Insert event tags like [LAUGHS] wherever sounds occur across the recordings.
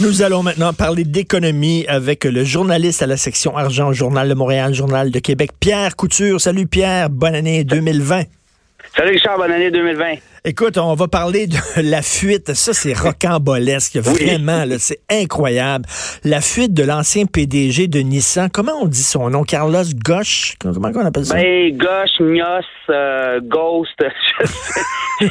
Nous allons maintenant parler d'économie avec le journaliste à la section argent, Journal de Montréal, Journal de Québec, Pierre Couture. Salut Pierre, bonne année 2020. Salut Richard, bonne année 2020. Écoute, on va parler de [LAUGHS] la fuite. Ça, c'est rocambolesque. Vraiment, là, c'est incroyable. La fuite de l'ancien PDG de Nissan. Comment on dit son nom? Carlos Gauche? Comment on appelle ça? Ben, Gauche, Nios, euh, Ghost. [LAUGHS]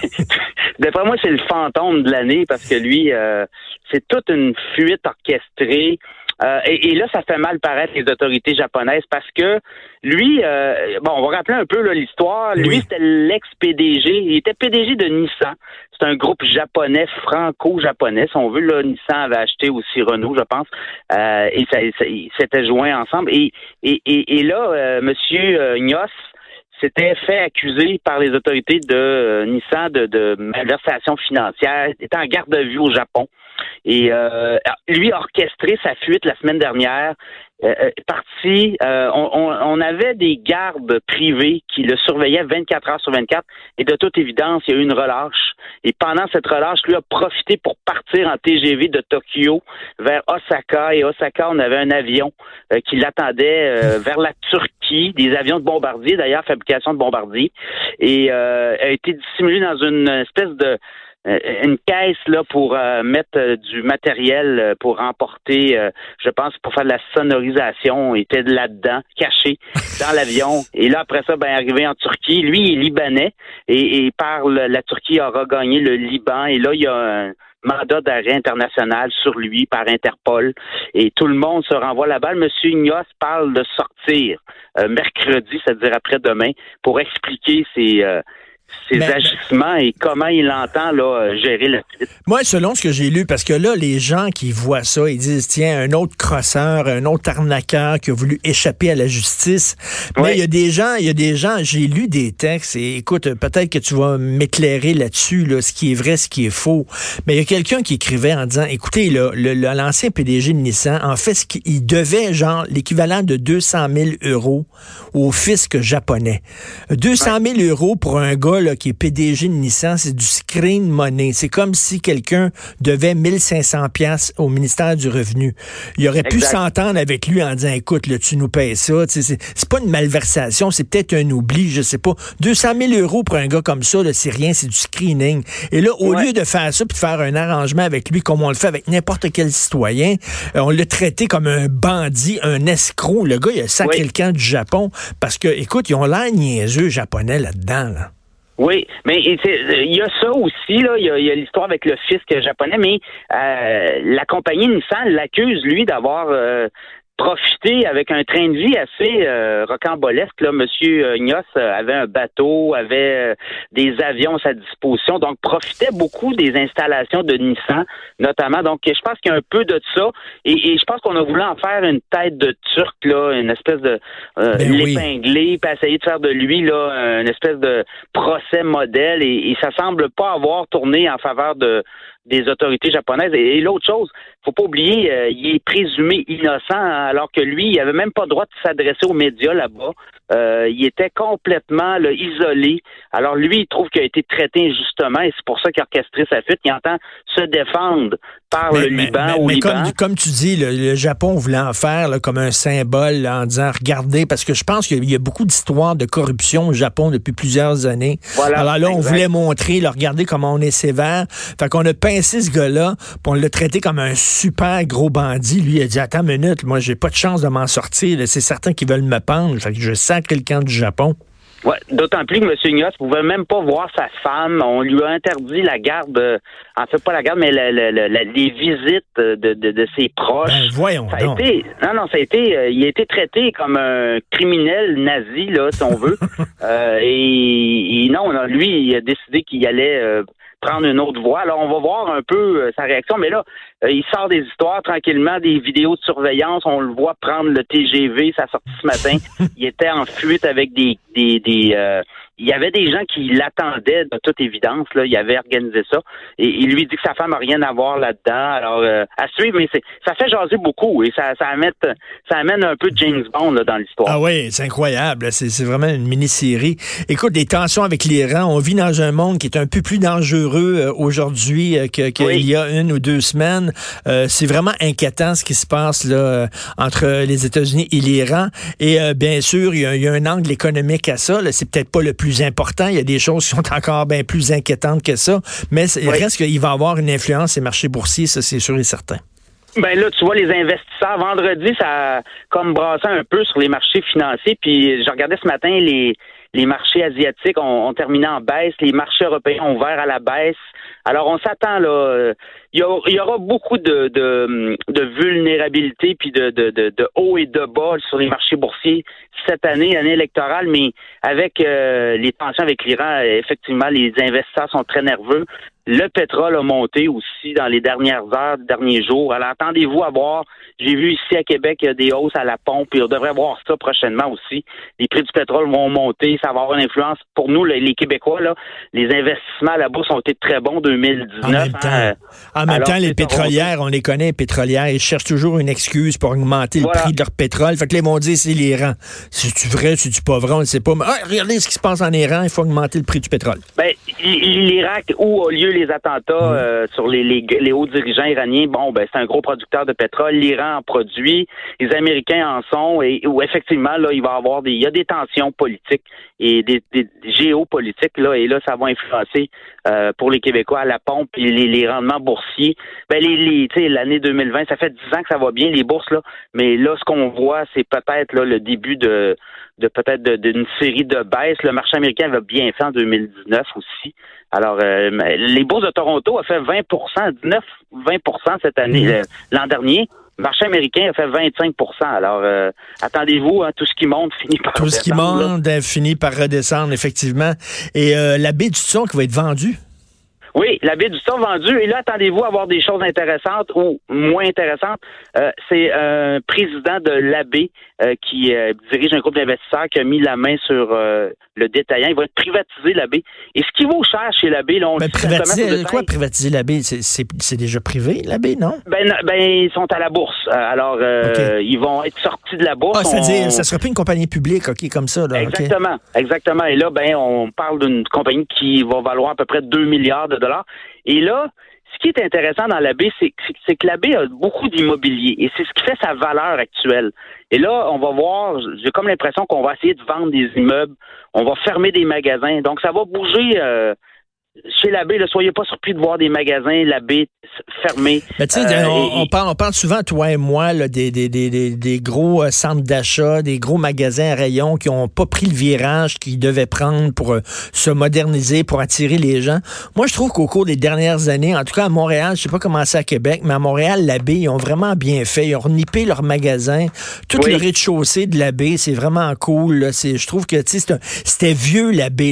D'après moi, c'est le fantôme de l'année parce que lui, euh, c'est toute une fuite orchestrée. Euh, et, là, ça fait mal paraître les autorités japonaises parce que lui, euh, bon, on va rappeler un peu l'histoire. Lui, c'était l'ex-PDG. Il était PDG de Nissan. C'est un groupe japonais, franco-japonais. Si on veut, là, Nissan avait acheté aussi Renault, je pense. Euh, et ça, ils s'étaient joints ensemble. Et, et, et, là, Monsieur Nyos s'était fait accuser par les autorités de Nissan de, de malversation financière. Il était en garde de vue au Japon. Et euh, lui a orchestré sa fuite la semaine dernière. Euh, euh parti, euh, on, avait des gardes privés qui le surveillaient 24 heures sur 24 et de toute évidence, il y a eu une relâche. Et pendant cette relâche, lui a profité pour partir en TGV de Tokyo vers Osaka. Et Osaka, on avait un avion qui l'attendait vers la Turquie, des avions de bombardier d'ailleurs, fabrication de bombardiers, et a été dissimulé dans une espèce de euh, une caisse là pour euh, mettre euh, du matériel pour emporter, je pense, pour faire de la sonorisation, il était là-dedans, caché dans l'avion. Et là, après ça, ben arrivé en Turquie. Lui, il est libanais et, et par la Turquie aura gagné le Liban. Et là, il y a un mandat d'arrêt international sur lui par Interpol. Et tout le monde se renvoie la balle. Monsieur Ignos parle de sortir mercredi, c'est-à-dire après-demain, pour expliquer ses ses agissements et comment il entend là, gérer la suite. Moi, selon ce que j'ai lu, parce que là, les gens qui voient ça, ils disent, tiens, un autre crosseur, un autre arnaqueur qui a voulu échapper à la justice. Mais il y a des gens, il y a des gens, j'ai lu des textes et écoute, peut-être que tu vas m'éclairer là-dessus, là, ce qui est vrai, ce qui est faux. Mais il y a quelqu'un qui écrivait en disant, écoutez, là, l'ancien PDG de Nissan, en fait, ce qu'il devait, genre, l'équivalent de 200 000 euros au fisc japonais. 200 000 euros pour un gars qui est PDG de Nissan, c'est du screen money. C'est comme si quelqu'un devait 1500 pièces au ministère du Revenu. Il aurait pu s'entendre avec lui en disant, écoute, là, tu nous payes ça. C'est pas une malversation, c'est peut-être un oubli, je sais pas. 200 000 euros pour un gars comme ça, c'est rien, c'est du screening. Et là, au lieu de faire ça puis de faire un arrangement avec lui comme on le fait avec n'importe quel citoyen, euh, on l'a traité comme un bandit, un escroc. Le gars, il a sacré quelqu'un du Japon parce que, écoute, ils ont l'air niaiseux japonais là-dedans. Là. Oui, mais il y a ça aussi, là. Il y a, l'histoire avec le fisc japonais, mais euh, la compagnie Nissan l'accuse, lui, d'avoir euh, profiter avec un train de vie assez euh, rocambolesque. Là, Monsieur euh, Ignos euh, avait un bateau, avait des avions à sa disposition, donc profitait beaucoup des installations de Nissan, notamment. Donc, je pense qu'il y a un peu de ça, et, je pense qu'on a voulu en faire une tête de Turc, là, une espèce de ben l'épingler, puis essayer de faire de lui là, une espèce de procès modèle, et, et ça semble pas avoir tourné en faveur de des autorités japonaises. Et, l'autre chose, faut pas oublier, euh, il est présumé innocent alors que lui, il avait même pas le droit de s'adresser aux médias là-bas. Euh, il était complètement isolé. Alors lui, il trouve qu'il a été traité injustement et c'est pour ça qu'il a orchestré sa fuite. Il entend se défendre par le Liban au Liban. Comme, comme, tu dis, le, Japon voulait en faire comme un symbole en disant regardez, parce que je pense qu'il y a beaucoup d'histoires de corruption au Japon depuis plusieurs années. Alors là, on voulait montrer, regardez comment on est sévère. Fait qu'on a pincé ce gars-là, puis on l'a traité comme un super gros bandit. Lui, il a dit attends une minute, moi j'ai pas de chance de m'en sortir. C'est certains qui veulent me pendre. Fait que je quelqu'un du Japon? Ouais, d'autant plus que M. Ignace pouvait même pas voir sa femme. On lui a interdit la garde, en fait pas la garde, mais les visites de, de, ses proches. Ben, voyons ça a Été, non, non, ça a été, euh, il a été traité comme un criminel nazi, là, si on veut. [LAUGHS] Euh, et, non, lui, il a décidé qu'il allait euh, prendre une autre voie. Alors, on va voir un peu euh, sa réaction. Mais là, euh, il sort des histoires tranquillement, des vidéos de surveillance. On le voit prendre le TGV, ça sorti ce matin. [LAUGHS] il était en fuite avec des, des, des euh, il y avait des gens qui l'attendaient de toute évidence. Là, il avait organisé ça. Et il lui dit que sa femme n'a rien à voir là-dedans. Alors, euh, à suivre, mais c'est, ça fait jaser beaucoup et ça, ça, amène, ça amène un peu de James Bond là, dans l'histoire. Ah oui, c'est incroyable. C'est, vraiment une mini-série. Écoute, des tensions avec l'Iran. On vit dans un monde qui est un peu plus dangereux euh, aujourd'hui euh, qu'il y a une ou deux semaines. c'est vraiment inquiétant ce qui se passe là entre les États-Unis et l'Iran. Et bien sûr, il y, a, il y, a, un angle économique à ça. C'est peut-être pas le plus important. Il y a des choses qui sont encore bien plus inquiétantes que ça. Mais il reste qu'il va avoir une influence sur les marchés boursiers, ça c'est sûr et certain. Ben là, tu vois, les investisseurs, vendredi, ça a comme brassé un peu sur les marchés financiers. Puis je regardais ce matin, les, les marchés asiatiques ont, terminé en baisse, les marchés européens ont ouvert à la baisse. Alors on s'attend là, il y, aura, beaucoup de, de, de vulnérabilité puis de, de, de, haut et de bas sur les marchés boursiers cette année, année électorale, mais avec euh, les tensions avec l'Iran, effectivement, les investisseurs sont très nerveux. Le pétrole a monté aussi dans les dernières heures, les derniers jours. Alors, attendez-vous à voir. J'ai vu ici à Québec, il y a des hausses à la pompe et on devrait voir ça prochainement aussi. Les prix du pétrole vont monter. Ça va avoir une influence pour nous, les Québécois. Là, les investissements à la bourse ont été très bons en 2019. En même temps, en même temps les pétrolières, on les connaît, les pétrolières, ils cherchent toujours une excuse pour augmenter le prix de leur pétrole. Fait que ils vont dire, c'est l'Iran. C'est-tu vrai, c'est-tu pas vrai, on ne sait pas. Mais ah, regardez ce qui se passe en Iran, il faut augmenter le prix du pétrole. Ben, l'Irak, où a lieu les attentats mm. euh, sur les, les, hauts dirigeants iraniens, bon, ben, c'est un gros producteur de pétrole. L'Iran en produit, les Américains en sont, et où effectivement, là, il va y avoir des, il y a des tensions politiques et des, géopolitiques, là, et là, ça va influencer euh, pour les Québécois à la pompe et les, rendements boursiers. Ben, les, les l'année 2020, ça fait dix ans que ça va bien, les bourses, là, mais là, ce qu'on voit, c'est peut-être là le début de de peut-être d'une série de baisses. Le marché américain va bien fait en 2019 aussi. Alors, euh, les bourses de Toronto ont fait 20% 19, 20% cette année, mhm. euh, l'an dernier. Le marché américain a fait 25% Alors, euh, attendez-vous, hein, tout ce qui monte [LAUGHS] finit par Tout ce qui monte finit par redescendre, effectivement. Et la baie du son qui va être vendue? Oui, la baie du son vendue. Et là, attendez-vous à avoir des choses intéressantes ou moins intéressantes. c'est un président de l'abbé euh, qui euh, dirige un groupe d'investisseurs qui a mis la main sur euh, le détaillant. Il va être privatisé l'abbé. Et ce qui vaut cher chez l'abbé, là, on Mais privatiser, quoi privatiser l'abbé? C'est déjà privé, l'abbé, non? Ben, ben, ils sont à la bourse. Alors, ils vont être sortis de la bourse. Ah, c'est-à-dire, ça serait plus une compagnie publique, OK, comme ça. Là, exactement, exactement. Et là, ben, on parle d'une compagnie qui va valoir à peu près 2 milliards de dollars. Et là, ce qui est intéressant dans la baie, c'est que la baie a beaucoup d'immobilier et c'est ce qui fait sa valeur actuelle. Et là, on va voir, j'ai comme l'impression qu'on va essayer de vendre des immeubles, on va fermer des magasins. Donc, ça va bouger euh, chez l'abbé, ne soyez pas surpris de voir des magasins, l'abbé fermé. Mais tu sais, euh, on, parle, on parle souvent, toi et moi, là, des, des, des, des, gros euh, centres d'achat, des gros magasins à rayons qui n'ont pas pris le virage qu'ils devaient prendre pour euh, se moderniser, pour attirer les gens. Moi, je trouve qu'au cours des dernières années, en tout cas à Montréal, je sais pas comment c'est à Québec, mais à Montréal, l'abbé, ils ont vraiment bien fait. Ils ont renippé leurs magasins. Tout le rez-de-chaussée de l'abbé, c'est vraiment cool. Je trouve que c'était vieux l'abbé,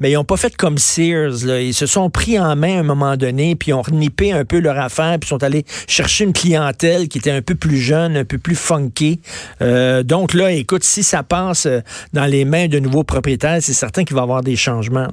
mais ils n'ont pas fait comme Sears ils se sont pris en main à un moment donné, puis ont renippé un peu leur affaire, puis sont allés chercher une clientèle qui était un peu plus jeune, un peu plus funky. Euh, donc là, écoute, si ça passe euh, dans les mains de nouveaux propriétaires, c'est certain qu'il va y avoir des changements.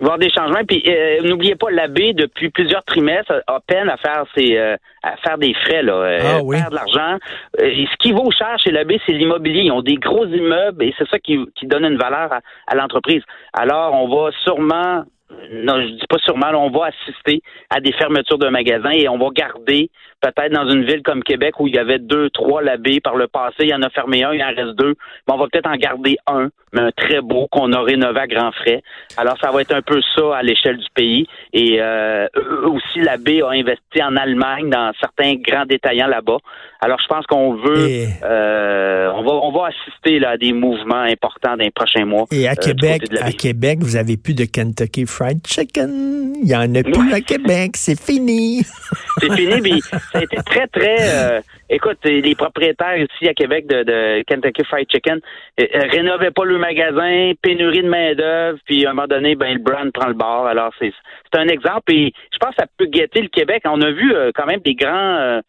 Il va y avoir des changements. Puis euh, n'oubliez pas, l'abbé, depuis plusieurs trimestres, a peine à faire ses à faire des frais, là, ah, faire de l'argent. ce qui vaut cher chez l'abbé, c'est l'immobilier. Ils ont des gros immeubles et c'est ça qui, donne une valeur à l'entreprise. Alors, on va sûrement non, je dis pas sûrement, on va assister à des fermetures de magasins et on va garder peut-être dans une ville comme Québec où il y avait deux, trois labés par le passé, il y en a fermé un, il en reste deux, mais on va peut-être en garder un, mais un très beau qu'on a rénové à grands frais. Alors ça va être un peu ça à l'échelle du pays. Et euh, aussi l'abbé a investi en Allemagne dans certains grands détaillants là-bas. Alors je pense qu'on veut, euh, on va, on va assister là, à des mouvements importants dans les prochains mois. Et à euh, Québec, à Québec, vous avez plus de Kentucky Fried Fried Chicken. Il y en a plus à Québec. C'est fini. [LAUGHS] c'est fini, mais ça a été très, très... Euh, écoute, les propriétaires ici à Québec de, Kentucky Fried Chicken euh, euh, rénovaient pas le magasin, pénurie de main-d'œuvre, puis à un moment donné, ben, le brand prend le bord. Alors, c'est un exemple, et je pense que ça peut guetter le Québec. On a vu quand même des grands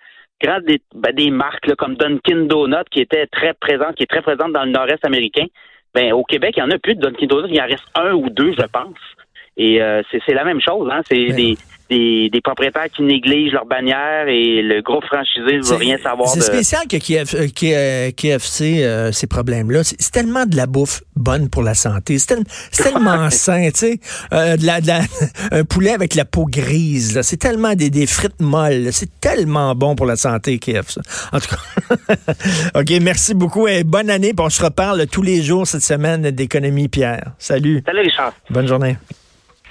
grâce des, ben, des marques comme Dunkin' Donut qui était très présente, qui est très présente dans le nord-est américain. Ben, au Québec, il y en a plus de Dunkin' Donut, il en reste un ou deux, je pense. Et euh, c'est la même chose, hein. C'est des, des, des, propriétaires qui négligent leur bannière et le gros franchisé ne veut rien savoir. C'est spécial que KFC euh, ces problèmes-là. C'est tellement de la bouffe bonne pour la santé. C'est tellement [LAUGHS] sain, tu sais. Euh, de la, de la, [LAUGHS] un poulet avec la peau grise, c'est tellement des, des frites molles. C'est tellement bon pour la santé, KFC. En tout cas, [LAUGHS] OK, merci beaucoup et bonne année. on se reparle tous les jours cette semaine d'économie, Pierre. Salut. Salut, Richard. Bonne journée.